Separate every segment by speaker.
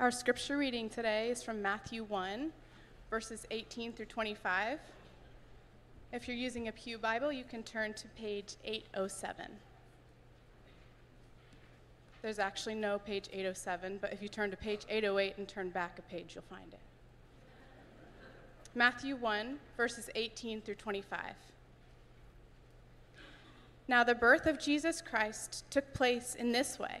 Speaker 1: Our scripture reading today is from Matthew 1, verses 18 through 25. If you're using a Pew Bible, you can turn to page 807. There's actually no page 807, but if you turn to page 808 and turn back a page, you'll find it. Matthew 1, verses 18 through 25. Now, the birth of Jesus Christ took place in this way.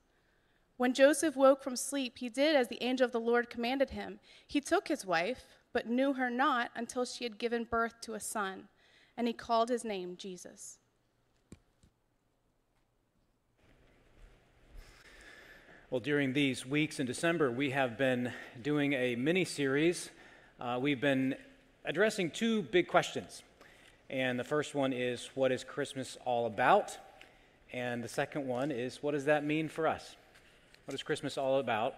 Speaker 1: When Joseph woke from sleep, he did as the angel of the Lord commanded him. He took his wife, but knew her not until she had given birth to a son, and he called his name Jesus.
Speaker 2: Well, during these weeks in December, we have been doing a mini series. Uh, we've been addressing two big questions. And the first one is, What is Christmas all about? And the second one is, What does that mean for us? What is Christmas all about?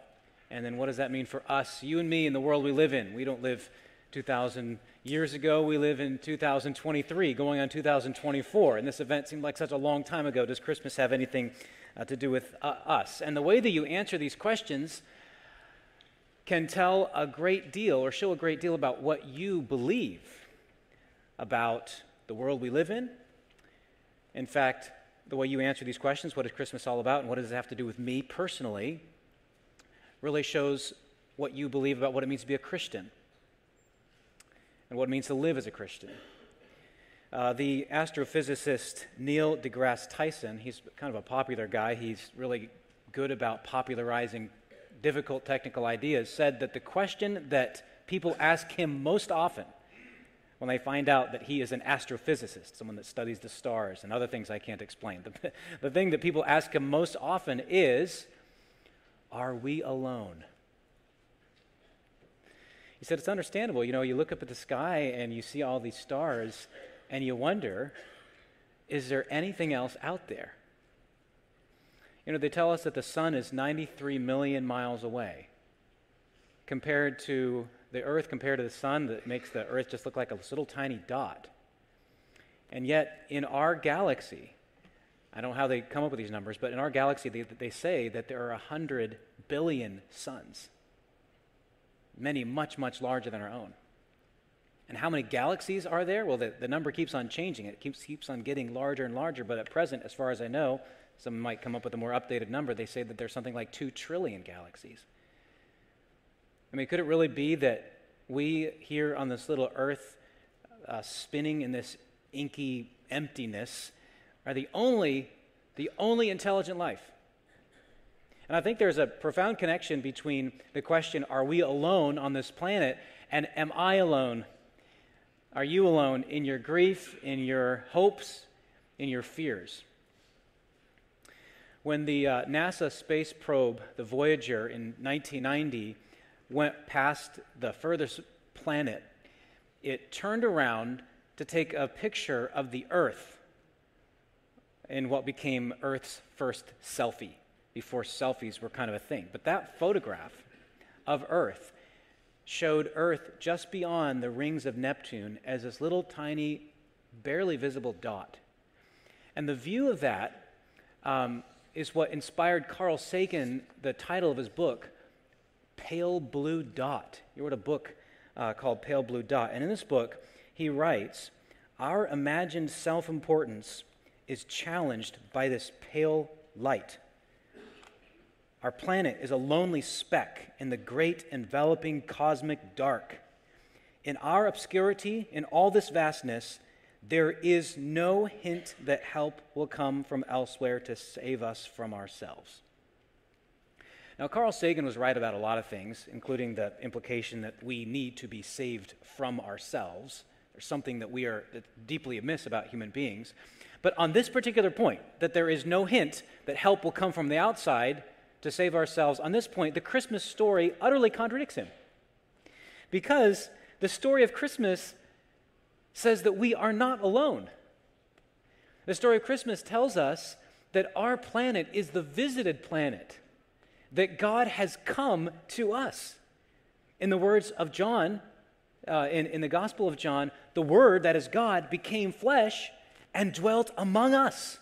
Speaker 2: And then what does that mean for us, you and me, in the world we live in? We don't live 2,000 years ago. We live in 2023, going on 2024. And this event seemed like such a long time ago. Does Christmas have anything uh, to do with uh, us? And the way that you answer these questions can tell a great deal or show a great deal about what you believe about the world we live in. In fact, the way you answer these questions, what is Christmas all about and what does it have to do with me personally, really shows what you believe about what it means to be a Christian and what it means to live as a Christian. Uh, the astrophysicist Neil deGrasse Tyson, he's kind of a popular guy, he's really good about popularizing difficult technical ideas, said that the question that people ask him most often when they find out that he is an astrophysicist, someone that studies the stars and other things I can't explain. The, the thing that people ask him most often is Are we alone? He said, It's understandable. You know, you look up at the sky and you see all these stars and you wonder, Is there anything else out there? You know, they tell us that the sun is 93 million miles away compared to the earth compared to the sun that makes the earth just look like a little tiny dot. And yet, in our galaxy, I don't know how they come up with these numbers, but in our galaxy, they, they say that there are 100 billion suns, many much, much larger than our own. And how many galaxies are there? Well, the, the number keeps on changing. It keeps, keeps on getting larger and larger, but at present, as far as I know, some might come up with a more updated number. They say that there's something like 2 trillion galaxies. I mean, could it really be that we here on this little earth, uh, spinning in this inky emptiness, are the only, the only intelligent life? And I think there's a profound connection between the question, are we alone on this planet, and am I alone? Are you alone in your grief, in your hopes, in your fears? When the uh, NASA space probe, the Voyager, in 1990, went past the furthest planet, it turned around to take a picture of the Earth in what became Earth's first selfie, before selfies were kind of a thing. But that photograph of Earth showed Earth just beyond the rings of Neptune as this little tiny, barely visible dot. And the view of that um, is what inspired Carl Sagan, the title of his book, Pale Blue Dot. He wrote a book uh, called Pale Blue Dot. And in this book, he writes Our imagined self importance is challenged by this pale light. Our planet is a lonely speck in the great enveloping cosmic dark. In our obscurity, in all this vastness, there is no hint that help will come from elsewhere to save us from ourselves. Now, Carl Sagan was right about a lot of things, including the implication that we need to be saved from ourselves. There's something that we are deeply amiss about human beings. But on this particular point, that there is no hint that help will come from the outside to save ourselves, on this point, the Christmas story utterly contradicts him. Because the story of Christmas says that we are not alone. The story of Christmas tells us that our planet is the visited planet, that God has come to us. In the words of John, uh, in, in the Gospel of John, the Word, that is God, became flesh and dwelt among us.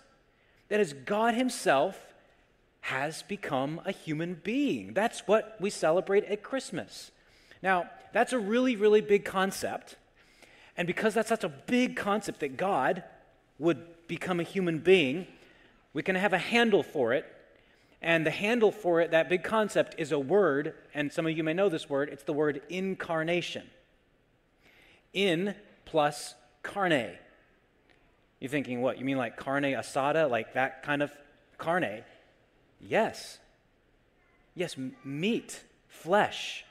Speaker 2: That is, God Himself has become a human being. That's what we celebrate at Christmas. Now, that's a really, really big concept. And because that's such a big concept that God would become a human being, we can have a handle for it. And the handle for it, that big concept, is a word, and some of you may know this word. It's the word incarnation. In plus carne. You're thinking, what? You mean like carne asada, like that kind of carne? Yes. Yes, meat, flesh,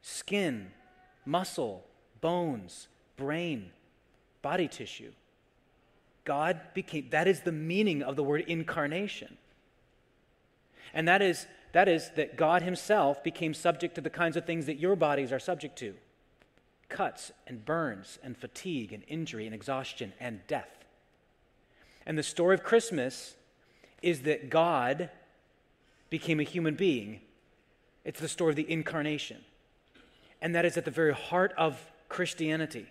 Speaker 2: skin, muscle, bones, brain, body tissue. God became, that is the meaning of the word incarnation. And that is, that is that God Himself became subject to the kinds of things that your bodies are subject to cuts and burns and fatigue and injury and exhaustion and death. And the story of Christmas is that God became a human being. It's the story of the incarnation. And that is at the very heart of Christianity.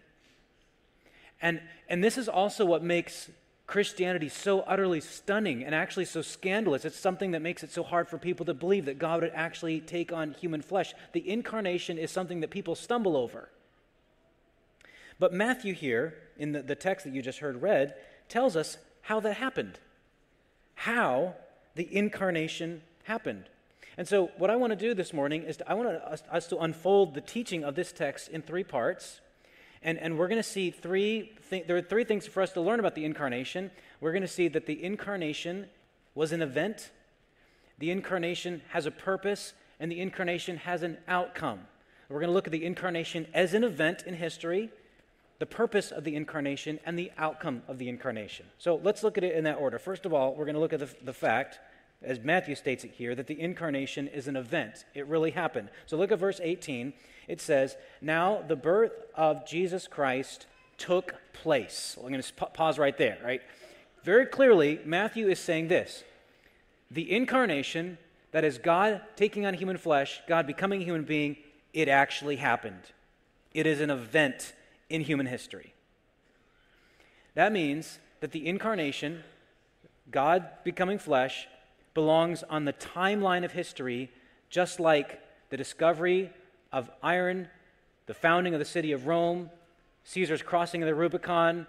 Speaker 2: And, and this is also what makes Christianity so utterly stunning and actually so scandalous. It's something that makes it so hard for people to believe that God would actually take on human flesh. The incarnation is something that people stumble over. But Matthew, here, in the, the text that you just heard read, tells us how that happened. How the incarnation happened. And so, what I want to do this morning is to, I want us, us to unfold the teaching of this text in three parts. And, and we're going to see three, th- there are three things for us to learn about the incarnation. We're going to see that the incarnation was an event, the incarnation has a purpose, and the incarnation has an outcome. We're going to look at the incarnation as an event in history, the purpose of the incarnation, and the outcome of the incarnation. So let's look at it in that order. First of all, we're going to look at the, the fact, as Matthew states it here, that the incarnation is an event. It really happened. So look at verse 18 it says, Now the birth of Jesus Christ took place. Well, I'm going to pause right there, right? Very clearly, Matthew is saying this the incarnation, that is God taking on human flesh, God becoming a human being, it actually happened. It is an event in human history. That means that the incarnation, God becoming flesh, belongs on the timeline of history, just like the discovery of iron, the founding of the city of Rome, Caesar's crossing of the Rubicon,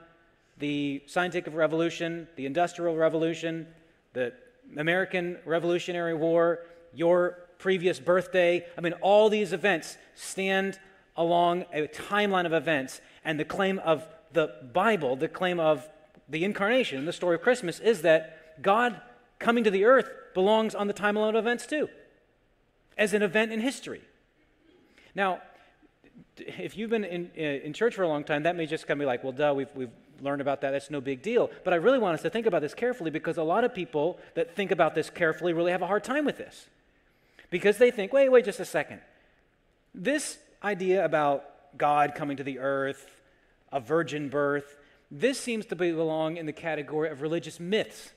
Speaker 2: the scientific revolution, the industrial revolution, the American Revolutionary War, your previous birthday. I mean, all these events stand along a timeline of events, and the claim of the Bible, the claim of the incarnation, the story of Christmas, is that God coming to the earth belongs on the timeline of events too, as an event in history. Now, if you've been in, uh, in church for a long time, that may just kind of be like, well, duh, we've, we've learned about that. That's no big deal. But I really want us to think about this carefully because a lot of people that think about this carefully really have a hard time with this. Because they think, wait, wait just a second. This idea about God coming to the earth, a virgin birth, this seems to belong in the category of religious myths.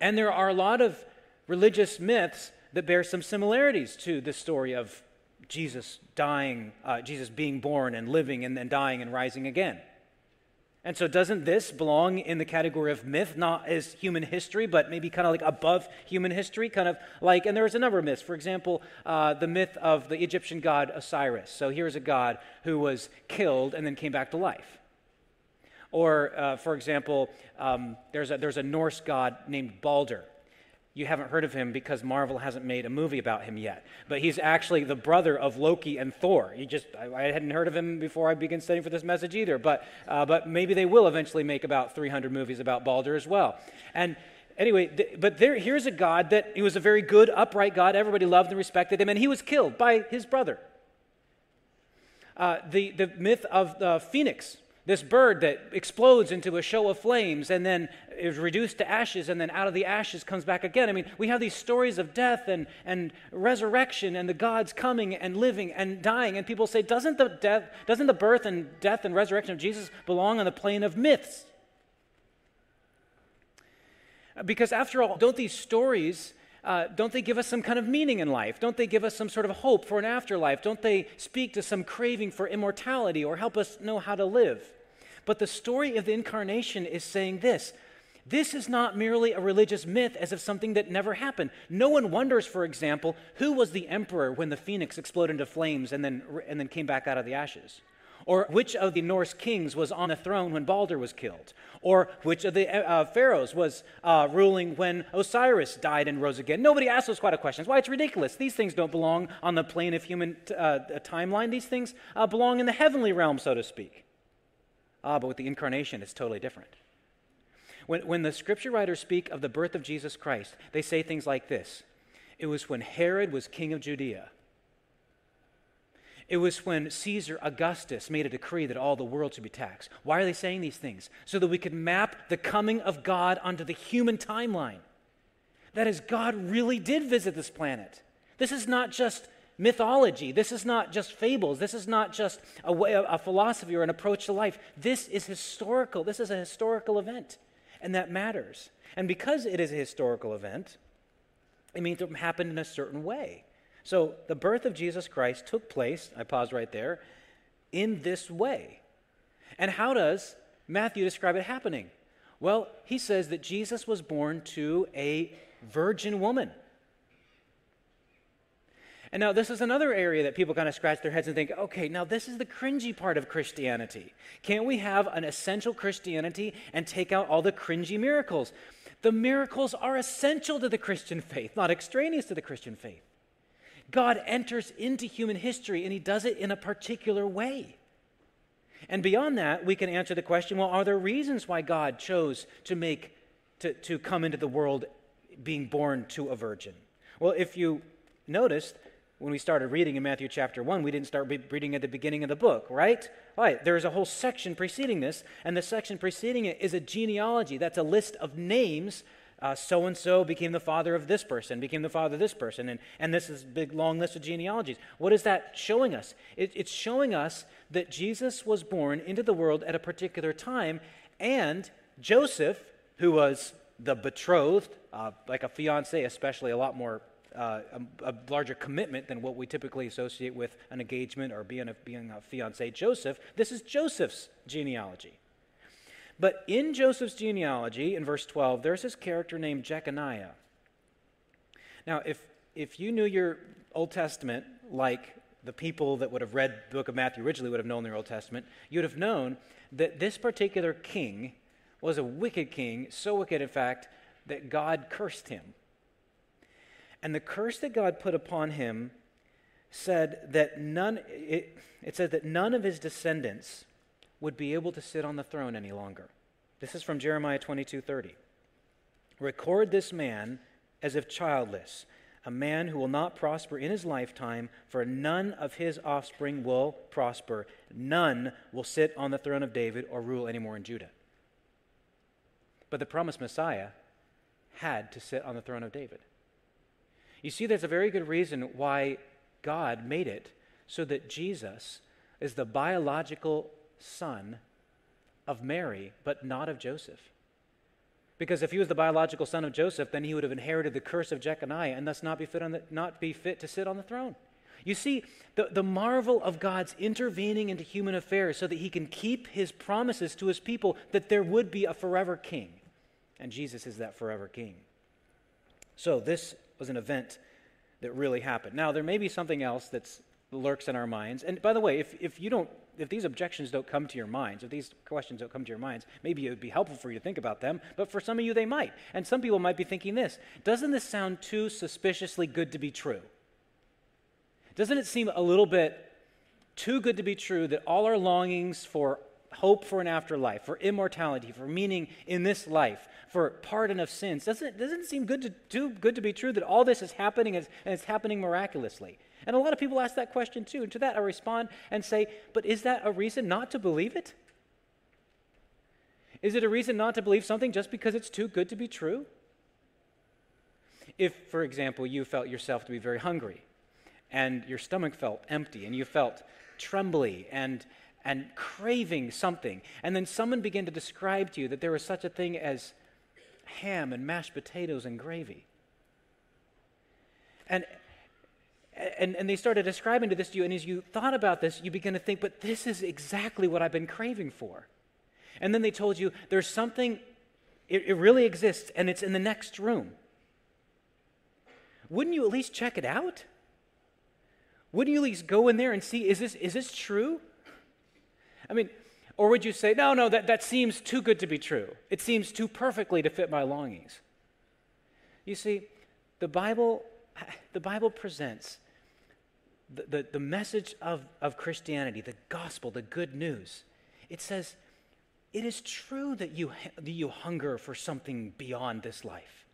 Speaker 2: And there are a lot of religious myths that bear some similarities to the story of Jesus dying, uh, Jesus being born and living and then dying and rising again. And so, doesn't this belong in the category of myth, not as human history, but maybe kind of like above human history? Kind of like, and there's a number of myths. For example, uh, the myth of the Egyptian god Osiris. So, here's a god who was killed and then came back to life. Or, uh, for example, um, there's, a, there's a Norse god named Balder. you haven't heard of him because Marvel hasn't made a movie about him yet. But he's actually the brother of Loki and Thor. You just, I, I hadn't heard of him before I began studying for this message either. But, uh, but maybe they will eventually make about 300 movies about Balder as well. And anyway, th- but there, here's a God that he was a very good, upright God. Everybody loved and respected him, and he was killed by his brother. Uh, the, the myth of the phoenix this bird that explodes into a show of flames and then is reduced to ashes and then out of the ashes comes back again. I mean, we have these stories of death and, and resurrection and the gods coming and living and dying. And people say, doesn't the, death, doesn't the birth and death and resurrection of Jesus belong on the plane of myths? Because after all, don't these stories uh, don't they give us some kind of meaning in life? Don't they give us some sort of hope for an afterlife? Don't they speak to some craving for immortality or help us know how to live? But the story of the incarnation is saying this this is not merely a religious myth as of something that never happened. No one wonders, for example, who was the emperor when the phoenix exploded into flames and then, and then came back out of the ashes. Or which of the Norse kings was on the throne when Balder was killed? Or which of the uh, pharaohs was uh, ruling when Osiris died and rose again? Nobody asks those kind of questions. Why? It's ridiculous. These things don't belong on the plane of human t- uh, timeline. These things uh, belong in the heavenly realm, so to speak. Ah, but with the incarnation, it's totally different. When, when the scripture writers speak of the birth of Jesus Christ, they say things like this It was when Herod was king of Judea. It was when Caesar Augustus made a decree that all the world should be taxed. Why are they saying these things? So that we could map the coming of God onto the human timeline. That is, God really did visit this planet. This is not just mythology. This is not just fables. This is not just a, way, a philosophy or an approach to life. This is historical. This is a historical event, and that matters. And because it is a historical event, it means it happened in a certain way. So the birth of Jesus Christ took place, I pause right there, in this way. And how does Matthew describe it happening? Well, he says that Jesus was born to a virgin woman. And now, this is another area that people kind of scratch their heads and think, okay, now this is the cringy part of Christianity. Can't we have an essential Christianity and take out all the cringy miracles? The miracles are essential to the Christian faith, not extraneous to the Christian faith. God enters into human history and he does it in a particular way. And beyond that, we can answer the question well, are there reasons why God chose to make, to, to come into the world being born to a virgin? Well, if you noticed, when we started reading in Matthew chapter 1, we didn't start reading at the beginning of the book, right? Right, there's a whole section preceding this, and the section preceding it is a genealogy. That's a list of names. So and so became the father of this person, became the father of this person, and, and this is a big long list of genealogies. What is that showing us? It, it's showing us that Jesus was born into the world at a particular time, and Joseph, who was the betrothed, uh, like a fiance, especially a lot more uh, a, a, larger commitment than what we typically associate with an engagement or being a, being a fiance, Joseph. This is Joseph's genealogy. But in Joseph's genealogy, in verse 12, there's this character named Jeconiah. Now, if, if you knew your Old Testament like the people that would have read the book of Matthew originally would have known their Old Testament, you'd have known that this particular king was a wicked king, so wicked, in fact, that God cursed him. And the curse that God put upon him said that none, it, it said that none of his descendants would be able to sit on the throne any longer. This is from Jeremiah 22 30. Record this man as if childless, a man who will not prosper in his lifetime, for none of his offspring will prosper. None will sit on the throne of David or rule anymore in Judah. But the promised Messiah had to sit on the throne of David. You see, there's a very good reason why God made it so that Jesus is the biological son of Mary, but not of Joseph. Because if he was the biological son of Joseph, then he would have inherited the curse of Jeconiah and thus not be fit, the, not be fit to sit on the throne. You see, the, the marvel of God's intervening into human affairs so that he can keep his promises to his people that there would be a forever king. And Jesus is that forever king. So, this was an event that really happened. Now, there may be something else that lurks in our minds. And by the way, if, if you don't if these objections don't come to your minds, if these questions don't come to your minds, maybe it would be helpful for you to think about them, but for some of you, they might. And some people might be thinking this Doesn't this sound too suspiciously good to be true? Doesn't it seem a little bit too good to be true that all our longings for hope for an afterlife, for immortality, for meaning in this life, for pardon of sins. Doesn't, doesn't it seem good to, too good to be true that all this is happening and it's happening miraculously? And a lot of people ask that question too. And to that I respond and say, but is that a reason not to believe it? Is it a reason not to believe something just because it's too good to be true? If, for example, you felt yourself to be very hungry and your stomach felt empty and you felt trembly and and craving something. And then someone began to describe to you that there was such a thing as ham and mashed potatoes and gravy. And, and, and they started describing to this to you, and as you thought about this, you began to think, but this is exactly what I've been craving for. And then they told you there's something, it, it really exists, and it's in the next room. Wouldn't you at least check it out? Wouldn't you at least go in there and see, is this, is this true? I mean, or would you say, no, no, that, that seems too good to be true? It seems too perfectly to fit my longings. You see, the Bible, the Bible presents the, the, the message of, of Christianity, the gospel, the good news. It says, it is true that you, that you hunger for something beyond this life.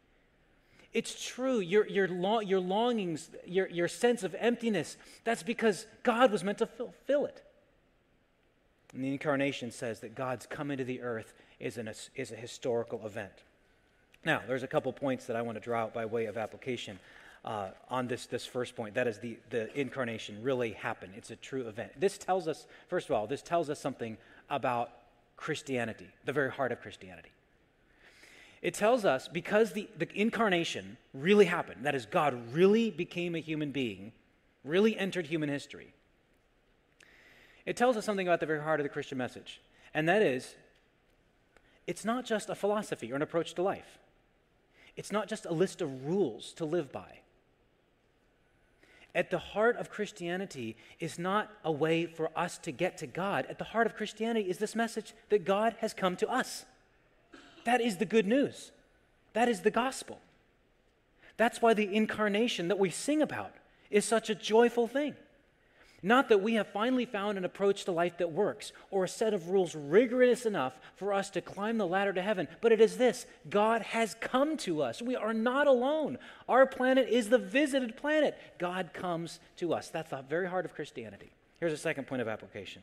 Speaker 2: It's true, your, your, long, your longings, your, your sense of emptiness, that's because God was meant to fulfill it. And the incarnation says that God's coming to the earth is, an, is a historical event. Now, there's a couple points that I want to draw out by way of application uh, on this, this first point. That is, the, the incarnation really happened. It's a true event. This tells us, first of all, this tells us something about Christianity, the very heart of Christianity. It tells us because the, the incarnation really happened, that is, God really became a human being, really entered human history it tells us something about the very heart of the Christian message. And that is, it's not just a philosophy or an approach to life, it's not just a list of rules to live by. At the heart of Christianity is not a way for us to get to God. At the heart of Christianity is this message that God has come to us. That is the good news. That is the gospel. That's why the incarnation that we sing about is such a joyful thing. Not that we have finally found an approach to life that works or a set of rules rigorous enough for us to climb the ladder to heaven, but it is this God has come to us. We are not alone. Our planet is the visited planet. God comes to us. That's the very heart of Christianity. Here's a second point of application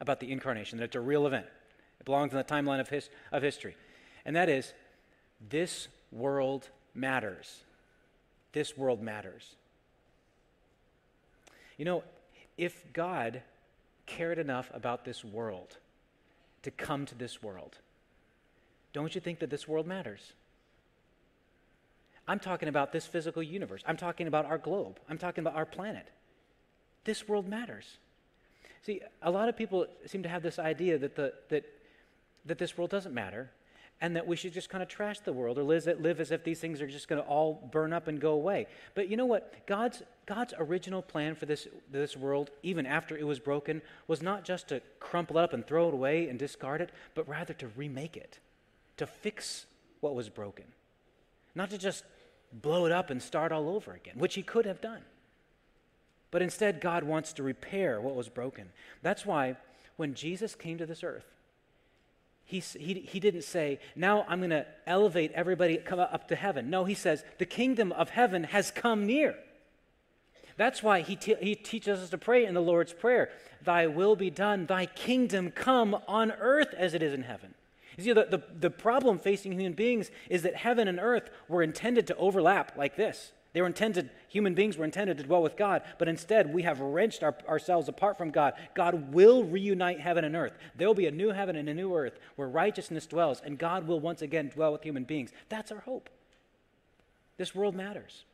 Speaker 2: about the incarnation that it's a real event, it belongs in the timeline of, his, of history. And that is this world matters. This world matters. You know, if God cared enough about this world to come to this world, don't you think that this world matters? I'm talking about this physical universe. I'm talking about our globe. I'm talking about our planet. This world matters. See, a lot of people seem to have this idea that, the, that, that this world doesn't matter and that we should just kind of trash the world or live, as if these things are just going to all burn up and go away. But you know what? God's, God's original plan for this, this world, even after it was broken, was not just to crumple it up and throw it away and discard it, but rather to remake it, to fix what was broken. Not to just blow it up and start all over again, which he could have done. But instead, God wants to repair what was broken. That's why when Jesus came to this earth, he, he, he didn't say, now I'm going to elevate everybody come up to heaven. No, he says, the kingdom of heaven has come near. That's why he, te- he teaches us to pray in the Lord's Prayer Thy will be done, thy kingdom come on earth as it is in heaven. You see, the, the, the problem facing human beings is that heaven and earth were intended to overlap like this. They were intended, human beings were intended to dwell with God, but instead we have wrenched our, ourselves apart from God. God will reunite heaven and earth. There will be a new heaven and a new earth where righteousness dwells, and God will once again dwell with human beings. That's our hope. This world matters.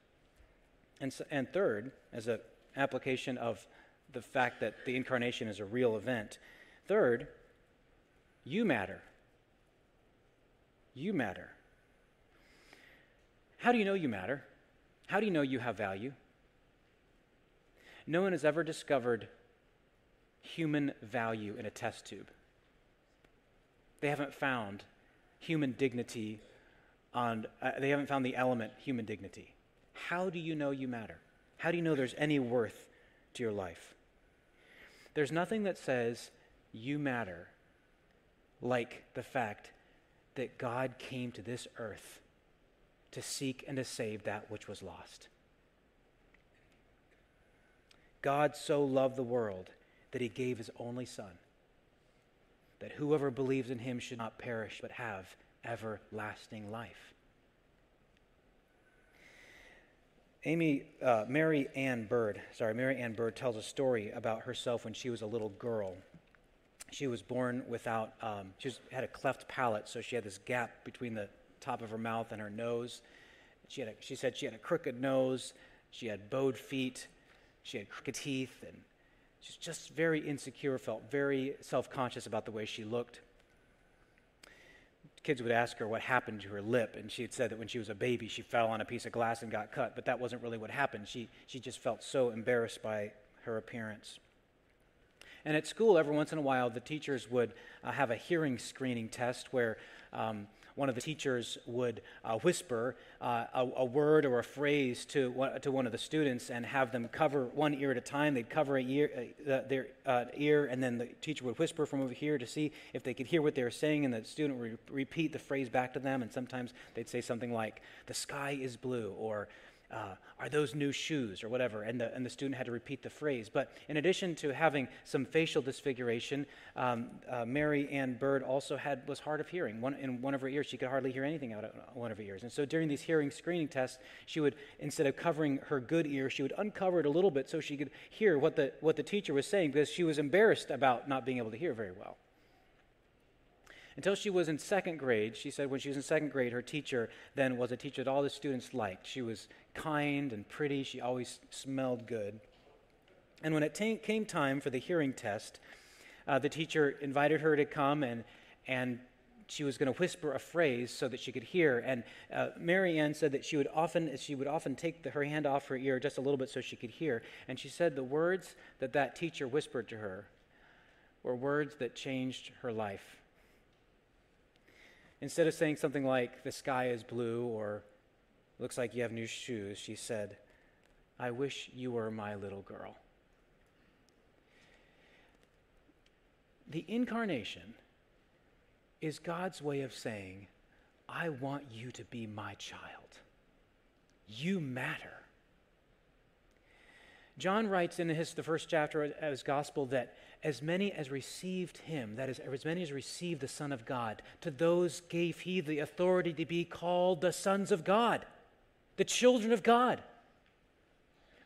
Speaker 2: And, so, and third, as an application of the fact that the incarnation is a real event, third, you matter. You matter. How do you know you matter? How do you know you have value? No one has ever discovered human value in a test tube. They haven't found human dignity on, uh, they haven't found the element human dignity. How do you know you matter? How do you know there's any worth to your life? There's nothing that says you matter like the fact that God came to this earth to seek and to save that which was lost. God so loved the world that he gave his only Son, that whoever believes in him should not perish but have everlasting life. Amy, uh, Mary Ann Bird, sorry, Mary Ann Bird tells a story about herself when she was a little girl. She was born without, um, she was, had a cleft palate, so she had this gap between the top of her mouth and her nose. She, had a, she said she had a crooked nose, she had bowed feet, she had crooked teeth, and she's just very insecure, felt very self conscious about the way she looked. Kids would ask her what happened to her lip, and she had said that when she was a baby, she fell on a piece of glass and got cut, but that wasn't really what happened. She, she just felt so embarrassed by her appearance. And at school, every once in a while, the teachers would uh, have a hearing screening test where um, one of the teachers would uh, whisper uh, a, a, word or a phrase to one, to one of the students and have them cover one ear at a time. They'd cover a ear, uh, their uh, ear, and then the teacher would whisper from over here to see if they could hear what they were saying, and the student would re- repeat the phrase back to them. And sometimes they'd say something like, The sky is blue, or uh, are those new shoes or whatever? And the, and the student had to repeat the phrase. But in addition to having some facial disfiguration um, uh, mary ann bird also had was hard of hearing. One, in one of her ears she could hardly hear anything out of one of her ears. And so during these hearing screening tests she would instead of covering her good ear she would uncover it a little bit so she could hear what the, what the teacher was saying because she was embarrassed about not being able to hear very well until she was in second grade. She said when she was in second grade, her teacher then was a teacher that all the students liked. She was kind and pretty, she always smelled good. And when it t- came time for the hearing test, uh, the teacher invited her to come and, and she was going to whisper a phrase so that she could hear. And uh, said that she would often she would often take the, her hand off her ear just a little bit so she could hear. And she said the words that that teacher whispered to her were words that changed her life. Instead of saying something like, the sky is blue or looks like you have new shoes, she said, I wish you were my little girl. The incarnation is God's way of saying, I want you to be my child. You matter. John writes in his, the first chapter of his gospel that as many as received him, that is, as many as received the Son of God, to those gave he the authority to be called the sons of God, the children of God.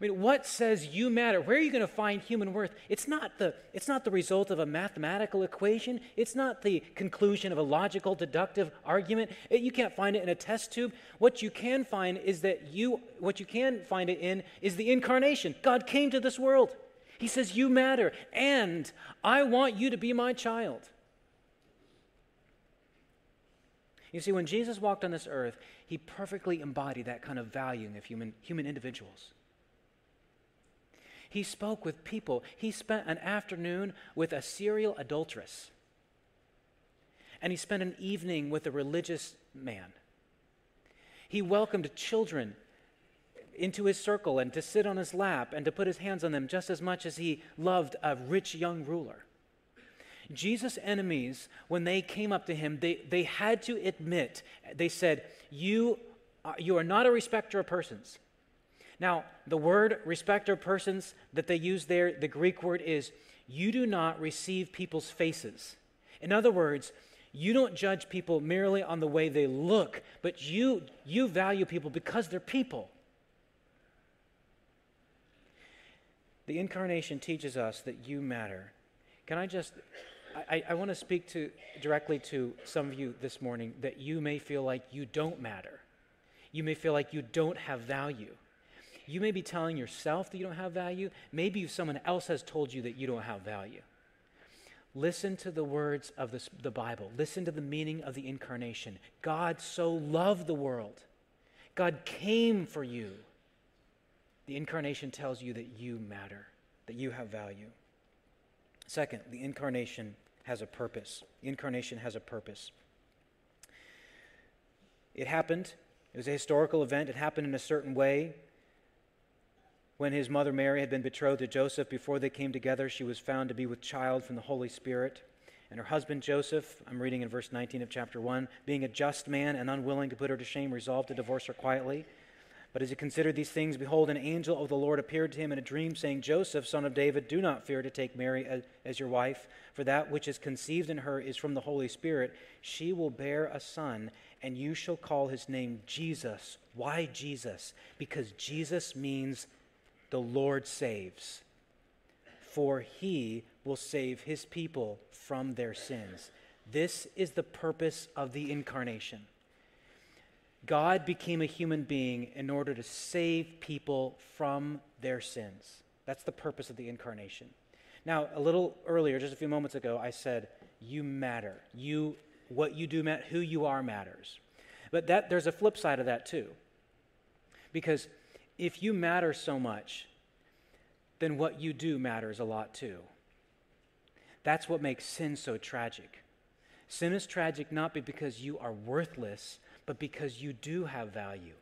Speaker 2: I mean, what says you matter? Where are you going to find human worth? It's not, the, it's not the result of a mathematical equation. It's not the conclusion of a logical, deductive argument. It, you can't find it in a test tube. What you can find is that you, what you can find it in is the incarnation. God came to this world. He says, You matter, and I want you to be my child. You see, when Jesus walked on this earth, he perfectly embodied that kind of valuing of human, human individuals. He spoke with people. He spent an afternoon with a serial adulteress. And he spent an evening with a religious man. He welcomed children into his circle and to sit on his lap and to put his hands on them just as much as he loved a rich young ruler. Jesus' enemies, when they came up to him, they, they had to admit, they said, you, are, you are not a respecter of persons. Now, the word respecter of persons that they use there, the Greek word is, you do not receive people's faces. In other words, you don't judge people merely on the way they look, but you, you value people because they're people. The incarnation teaches us that you matter. Can I just, I, I want to speak to directly to some of you this morning that you may feel like you don't matter. You may feel like you don't have value. You may be telling yourself that you don't have value. Maybe someone else has told you that you don't have value. Listen to the words of this, the Bible. Listen to the meaning of the incarnation. God so loved the world. God came for you. The incarnation tells you that you matter, that you have value. Second, the incarnation has a purpose. The incarnation has a purpose. It happened, it was a historical event, it happened in a certain way. When his mother Mary had been betrothed to Joseph, before they came together, she was found to be with child from the Holy Spirit. And her husband Joseph, I'm reading in verse 19 of chapter 1, being a just man and unwilling to put her to shame, resolved to divorce her quietly. But as he considered these things, behold, an angel of the Lord appeared to him in a dream, saying, Joseph, son of David, do not fear to take Mary as, as, your wife, for that which is conceived in her is from the Holy Spirit. She will bear a son, and you shall call his name Jesus. Why Jesus? Because Jesus means the Lord saves. For he will save his people from their sins. This is the purpose of the incarnation. God became a human being in order to save people from their sins. That's the purpose of the incarnation. Now, a little earlier, just a few moments ago, I said, You matter. You, what you do, who you are matters. But that, there's a flip side of that, too. Because if you matter so much, then what you do matters a lot, too. That's what makes sin so tragic. Sin is tragic not because you are worthless, but because you do have value.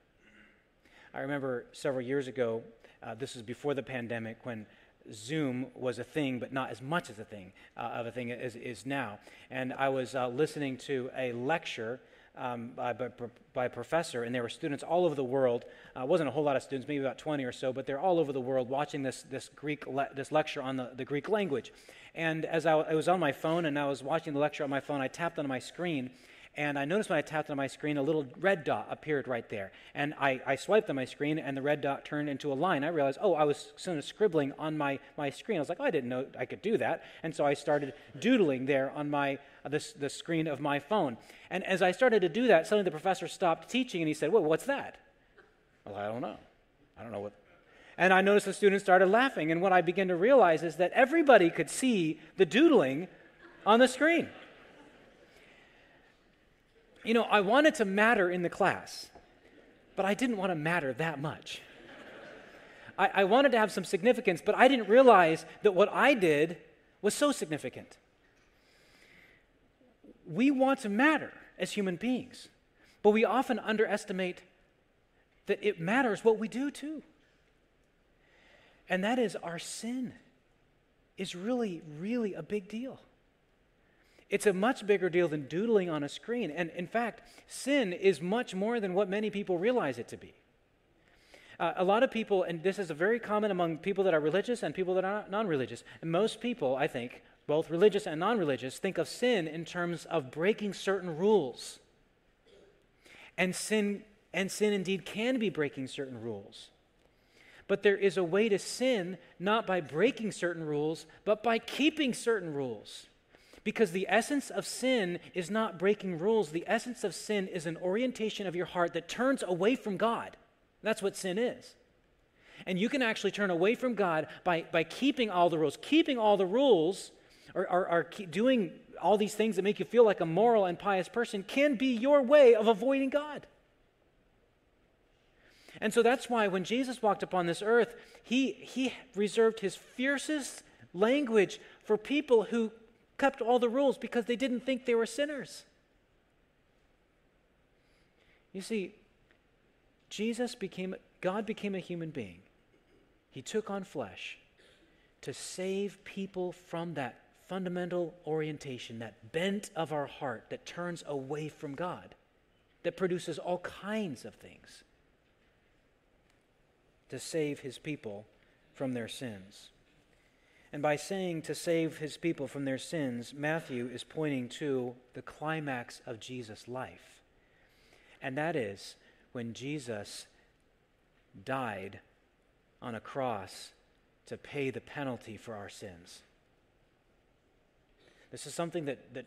Speaker 2: I remember several years ago, uh, this was before the pandemic, when Zoom was a thing, but not as much as a thing uh, of a thing as is now. And I was uh, listening to a lecture um, by, by, by, a professor, and there were students all over the world. Uh, wasn't a whole lot of students, maybe about 20 or so, but they're all over the world watching this, this Greek le- this lecture on the, the Greek language. And as I, I was on my phone and I was watching the lecture on my phone, I tapped on my screen, and I noticed when I tapped on my screen, a little red dot appeared right there. And I, I swiped on my screen, and the red dot turned into a line. I realized, oh, I was sort of scribbling on my, my screen. I was like, oh, I didn't know I could do that. And so I started doodling there on my, this, the screen of my phone. And as I started to do that, suddenly the professor stopped teaching, and he said, well, what's that? Well, I don't know. I don't know what. And I noticed the students started laughing. And what I began to realize is that everybody could see the doodling on the screen you know, I wanted to matter in the class, but I didn't want to matter that much. I, I, wanted to have some significance, but I didn't realize that what I did was so significant. We want to matter as human beings, but we often underestimate that it matters what we do too. And that is our sin is really, really a big deal. It's a much bigger deal than doodling on a screen. And in fact, sin is much more than what many people realize it to be. Uh, a lot of people, and this is very common among people that are religious and people that are non religious, most people, I think, both religious and non religious, think of sin in terms of breaking certain rules. And sin, and sin indeed can be breaking certain rules. But there is a way to sin not by breaking certain rules, but by keeping certain rules. Because the essence of sin is not breaking rules. The essence of sin is an orientation of your heart that turns away from God. That's what sin is. And you can actually turn away from God by, by keeping all the rules. Keeping all the rules or, or, or doing all these things that make you feel like a moral and pious person can be your way of avoiding God. And so that's why when Jesus walked upon this earth, he, he reserved his fiercest language for people who kept all the rules because they didn't think they were sinners. You see, Jesus became, God became a human being. He took on flesh to save people from that fundamental orientation, that bent of our heart that turns away from God, that produces all kinds of things to save his people from their sins. And by saying to save his people from their sins, Matthew is pointing to the climax of Jesus' life. And that is when Jesus died on a cross to pay the penalty for our sins. This is something that, that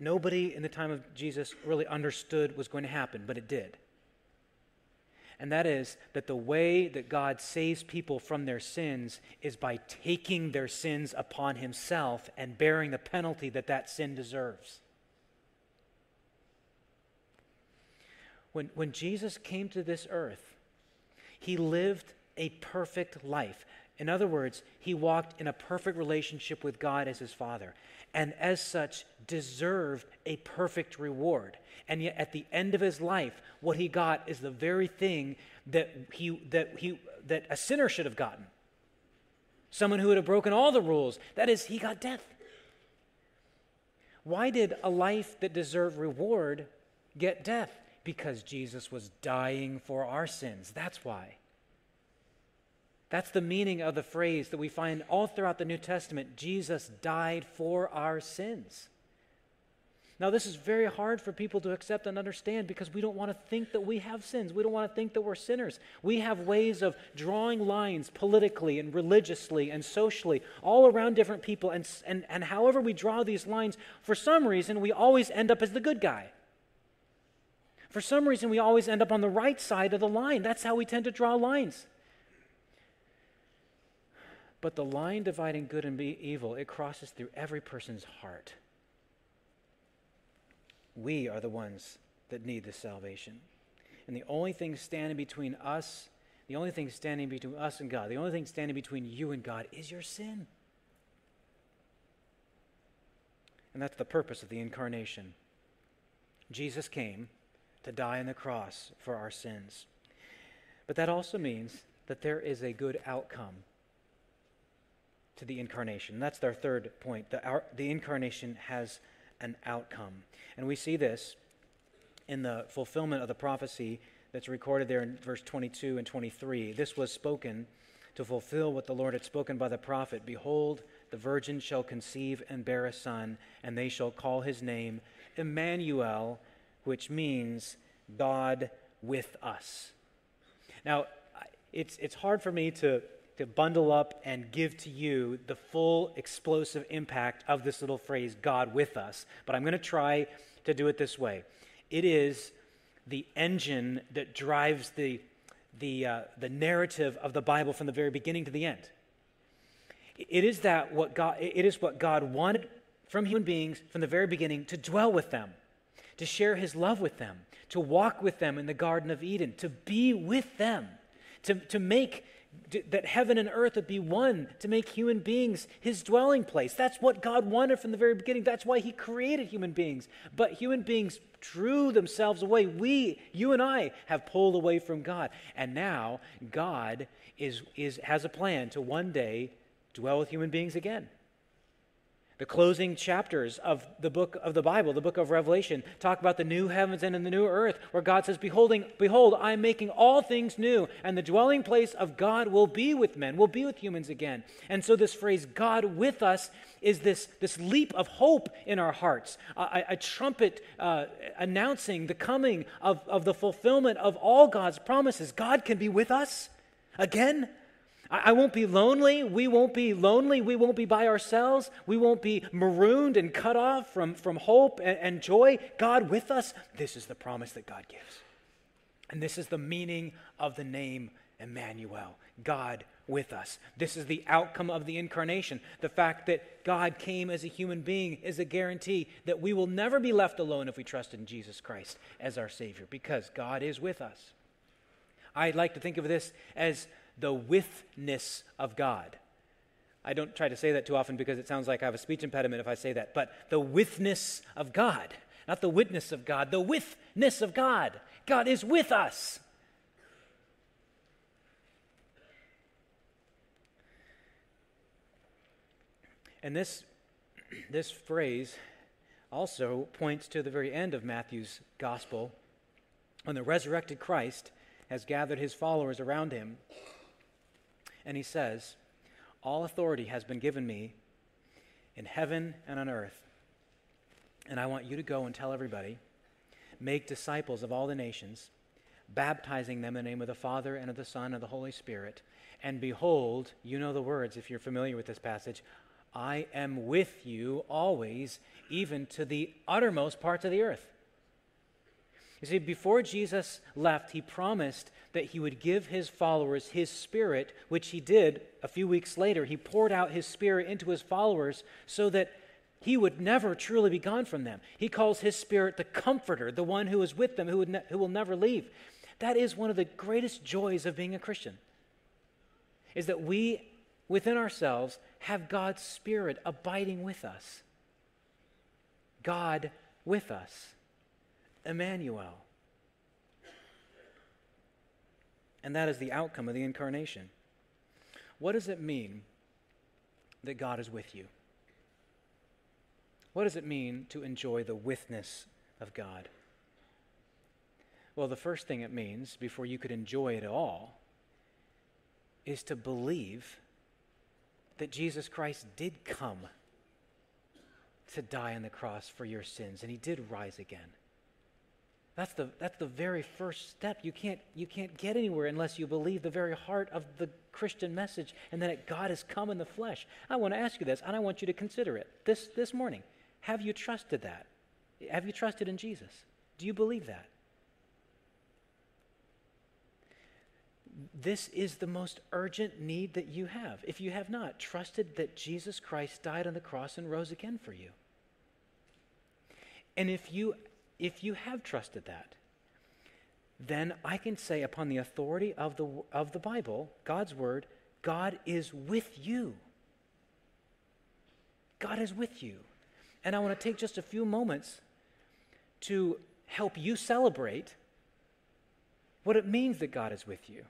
Speaker 2: nobody in the time of Jesus really understood was going to happen, but it did and that is that the way that God saves people from their sins is by taking their sins upon himself and bearing the penalty that that sin deserves. When, when Jesus came to this earth, he lived a perfect life. In other words, he walked in a perfect relationship with God as his father, and as such deserved a perfect reward. And yet, at the end of his life, what he got is the very thing that, he, that, he, that a sinner should have gotten. Someone who would have broken all the rules. That is, he got death. Why did a life that deserved reward get death? Because Jesus was dying for our sins. That's why. That's the meaning of the phrase that we find all throughout the New Testament Jesus died for our sins. Now, this is very hard for people to accept and understand because we don't want to think that we have sins. We don't want to think that we're sinners. We have ways of drawing lines politically and religiously and socially all around different people. And, and, and however we draw these lines, for some reason, we always end up as the good guy. For some reason, we always end up on the right side of the line. That's how we tend to draw lines. But the line dividing good and evil, it crosses through every person's heart. We are the ones that need this salvation. And the only thing standing between us, the only thing standing between us and God, the only thing standing between you and God is your sin. And that's the purpose of the incarnation. Jesus came to die on the cross for our sins. But that also means that there is a good outcome to the incarnation. That's our third point. The, our, the incarnation has an outcome. And we see this in the fulfillment of the prophecy that's recorded there in verse 22 and 23. This was spoken to fulfill what the Lord had spoken by the prophet Behold, the virgin shall conceive and bear a son, and they shall call his name Emmanuel, which means God with us. Now, it's, it's hard for me to to bundle up and give to you the full explosive impact of this little phrase, God with us. But I'm going to try to do it this way. It is the engine that drives the, the, uh, the narrative of the Bible from the very beginning to the end. It is that what God, it is what God wanted from human beings from the very beginning to dwell with them, to share his love with them, to walk with them in the Garden of Eden, to be with them, to, to make that heaven and earth would be one to make human beings his dwelling place. That's what God wanted from the very beginning. That's why he created human beings. But human beings drew themselves away. We, you and I, have pulled away from God. And now God is, is, has a plan to one day dwell with human beings again. The closing chapters of the book of the Bible, the book of Revelation, talk about the new heavens and the new earth, where God says, Beholding, behold, I am making all things new, and the dwelling place of God will be with men, will be with humans again. And so this phrase, God with us, is this, this leap of hope in our hearts, a, a trumpet uh, announcing the coming of, of the fulfillment of all God's promises. God can be with us again. I, won't be lonely. We won't be lonely. We won't be by ourselves. We won't be marooned and cut off from, from hope and, and joy. God with us. This is the promise that God gives. And this is the meaning of the name Emmanuel, God with us. This is the outcome of the incarnation. The fact that God came as a human being is a guarantee that we will never be left alone if we trust in Jesus Christ as our Savior, because God is with us. I'd like to think of this as the withness of God. I don't try to say that too often because it sounds like I have a speech impediment if I say that, but the withness of God, not the witness of God, the withness of God. God is with us. And this, this phrase also points to the very end of Matthew's gospel when the resurrected Christ has gathered his followers around him and he says, All authority has been given me in heaven and on earth. And I want you to go and tell everybody, make disciples of all the nations, baptizing them in the name of the Father and of the Son and of the Holy Spirit. And behold, you know the words if you're familiar with this passage I am with you always, even to the uttermost parts of the earth. You see, before Jesus left, he promised that he would give his followers his spirit, which he did a few weeks later. He poured out his spirit into his followers so that he would never truly be gone from them. He calls his spirit the comforter, the one who is with them, who, ne- who will never leave. That is one of the greatest joys of being a Christian, is that we within ourselves have God's Spirit abiding with us. God with us, Emmanuel. And that is the outcome of the incarnation. What does it mean that God is with you? What does it mean to enjoy the withness of God? Well, the first thing it means, before you could enjoy it all, is to believe that Jesus Christ did come to die on the cross for your sins, and he did rise again. That's the, that's the very first step. You can't, you can't get anywhere unless you believe the very heart of the Christian message and that God has come in the flesh. I want to ask you this, and I want you to consider it this, this morning. Have you trusted that? Have you trusted in Jesus? Do you believe that? This is the most urgent need that you have. If you have not trusted that Jesus Christ died on the cross and rose again for you. And if you if you have trusted that, then I can say upon the authority of the of the Bible, God's word, God is with you. God is with you. And I want to take just a few moments to help you celebrate what it means that God is with you.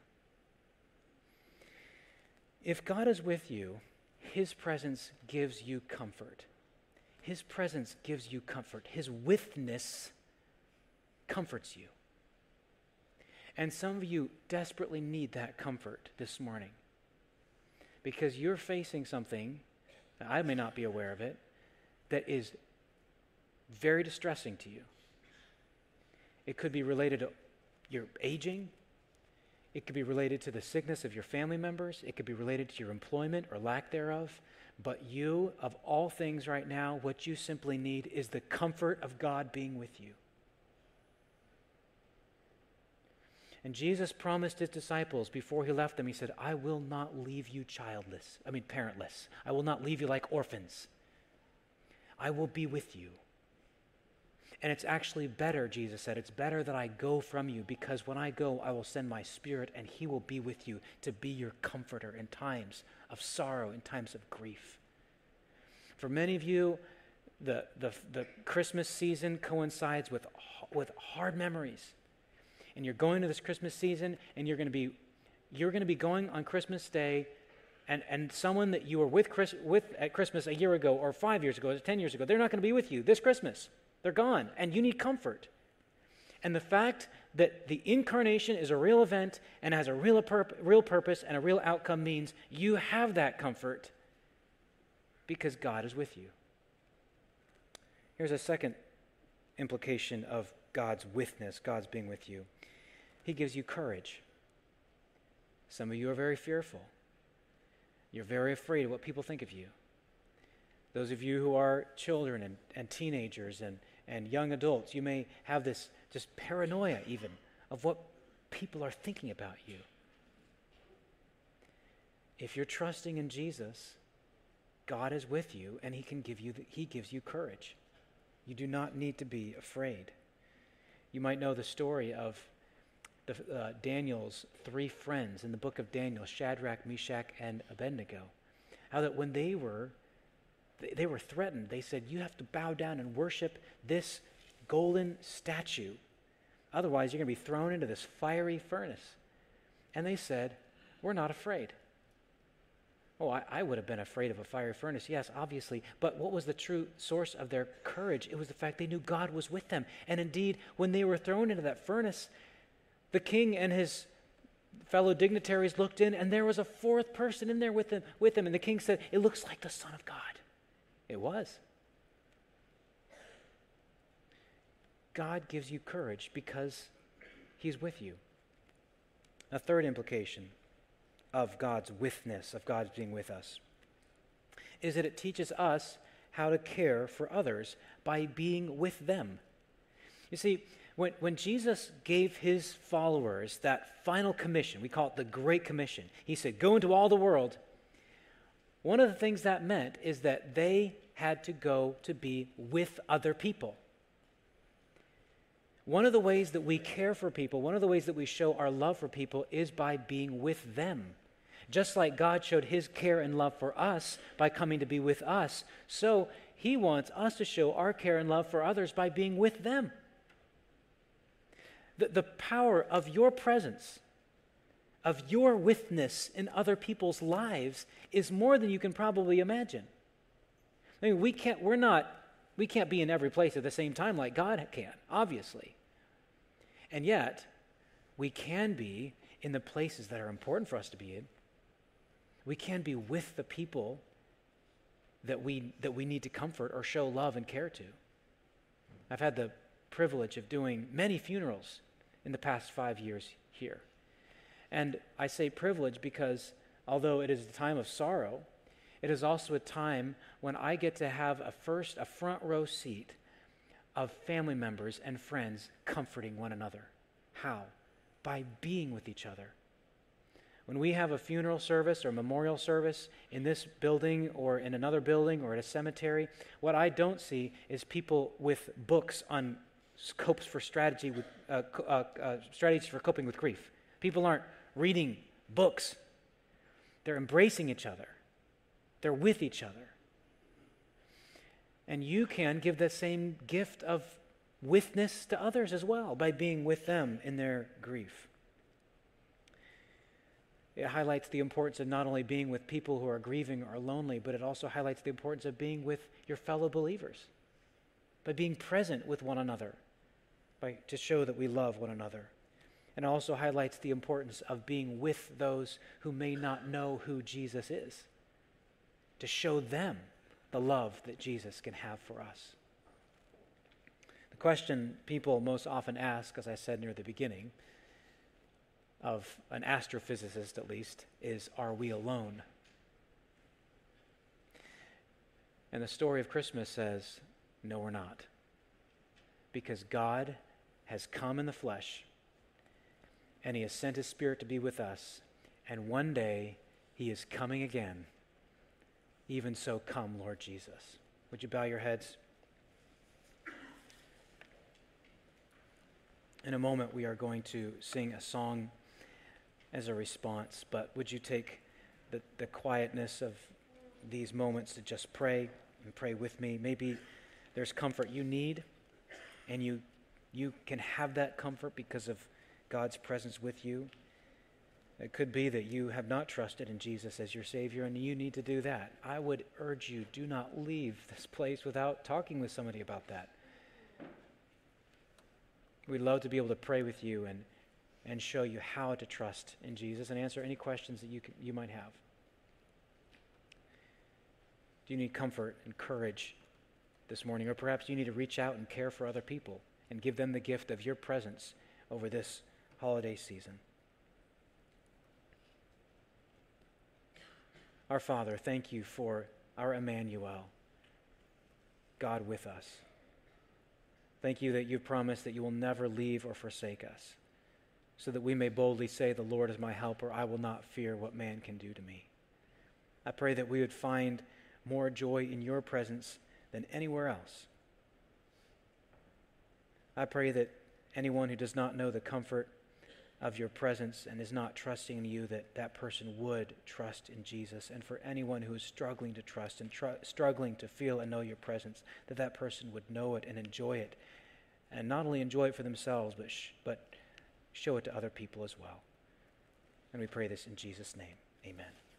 Speaker 2: If God is with you, His presence gives you comfort. His presence gives you comfort. His withness comforts you. And some of you desperately need that comfort this morning because you're facing something, I may not be aware of it, that is very distressing to you. It could be related to your aging, it could be related to the sickness of your family members. It could be related to your employment or lack thereof. But you, of all things right now, what you simply need is the comfort of God being with you. And Jesus promised his disciples before he left them, he said, I will not leave you childless, I mean, parentless. I will not leave you like orphans. I will be with you. And it's actually better, Jesus said, it's better that I go from you because when I go, I will send my spirit and he will be with you to be your comforter in times of sorrow, in times of grief. For many of you, the, the, the Christmas season coincides with, with hard memories. And you're going to this Christmas season and you're going to be, you're going to be going on Christmas Day and, and someone that you were with, Chris, with at Christmas a year ago or five years ago or 10 years ago, they're not going to be with you this Christmas. They're gone, and you need comfort. And the fact that the incarnation is a real event and has a real, purp- real purpose and a real outcome means you have that comfort because God is with you. Here's a second implication of God's withness, God's being with you. He gives you courage. Some of you are very fearful. You're very afraid of what people think of you. Those of you who are children and, and teenagers and, and young adults, you may have this just paranoia even of what people are thinking about you. If you're trusting in Jesus, God is with you and he can give you the, he gives you courage. You do not need to be afraid. You might know the story of the, uh, Daniel's three friends in the book of Daniel, Shadrach, Meshach, and Abednego. How that when they were they, were threatened. They said, You have to bow down and worship this golden statue. Otherwise, you're going to be thrown into this fiery furnace. And they said, We're not afraid. Oh, I, I, would have been afraid of a fiery furnace, yes, obviously. But what was the true source of their courage? It was the fact they knew God was with them. And indeed, when they were thrown into that furnace, the king and his fellow dignitaries looked in, and there was a fourth person in there with him. With them. And the king said, It looks like the Son of God. It was. God gives you courage because He's with you. A third implication of God's withness, of God's being with us, is that it teaches us how to care for others by being with them. You see, when, when Jesus gave his followers that final commission, we call it the Great Commission, he said, Go into all the world one of the things that meant is that they had to go to be with other people. One of the ways that we care for people, one of the ways that we show our love for people is by being with them. Just like God showed his care and love for us by coming to be with us, so he wants us to show our care and love for others by being with them. The, the power of your presence, of your withness in other people's lives, is more than you can probably imagine. I mean, we can't, we're not, we can't be in every place at the same time like God can, obviously. And yet, we can be in the places that are important for us to be in. We can be with the people that we, that we need to comfort or show love and care to. I've had the privilege of doing many funerals in the past five years here. And I say privilege because although it is a time of sorrow, it is also a time when I get to have a first, a front row seat of family members and friends comforting one another. How? By being with each other. When we have a funeral service or memorial service in this building or in another building or at a cemetery, what I don't see is people with books on scopes for strategy with uh, uh, uh, strategies for coping with grief. People aren't reading books; they're embracing each other. They're with each other. And you can give that same gift of withness to others as well by being with them in their grief. It highlights the importance of not only being with people who are grieving or lonely, but it also highlights the importance of being with your fellow believers, by being present with one another, by, to show that we love one another. And also highlights the importance of being with those who may not know who Jesus is, to show them the love that Jesus can have for us The question people most often ask, as I said near the beginning, of an astrophysicist at least, is Are we alone? And the story of Christmas says, No, we're not. Because God has come in the flesh, and He has sent His Spirit to be with us, and one day He is coming again. Even so, come, Lord Jesus. Would you bow your heads? In a moment, we are going to sing a song as a response, but would you take the, the quietness of these moments to just pray and pray with me? Maybe there's comfort you need, and you, you can have that comfort because of God's presence with you. It could be that you have not trusted in Jesus as your Savior and you need to do that. I would urge you do not leave this place without talking with somebody about that. We'd love to be able to pray with you and, and show you how to trust in Jesus and answer any questions that you, can, you might have. Do you need comfort and courage this morning? Or perhaps you need to reach out and care for other people and give them the gift of your presence over this holiday season. Our Father, thank you for our Emmanuel, God with us. Thank you that you promise that you will never leave or forsake us, so that we may boldly say, The Lord is my helper. I will not fear what man can do to me. I pray that we would find more joy in your presence than anywhere else. I pray that anyone who does not know the comfort of your presence and is not trusting in you, that that person would trust in Jesus. And for anyone who is struggling to trust and tr- struggling to feel and know your presence, that that person would know it and enjoy it. And not only enjoy it for themselves, but, sh- but show it to other people as well. And we pray this in Jesus' name. Amen.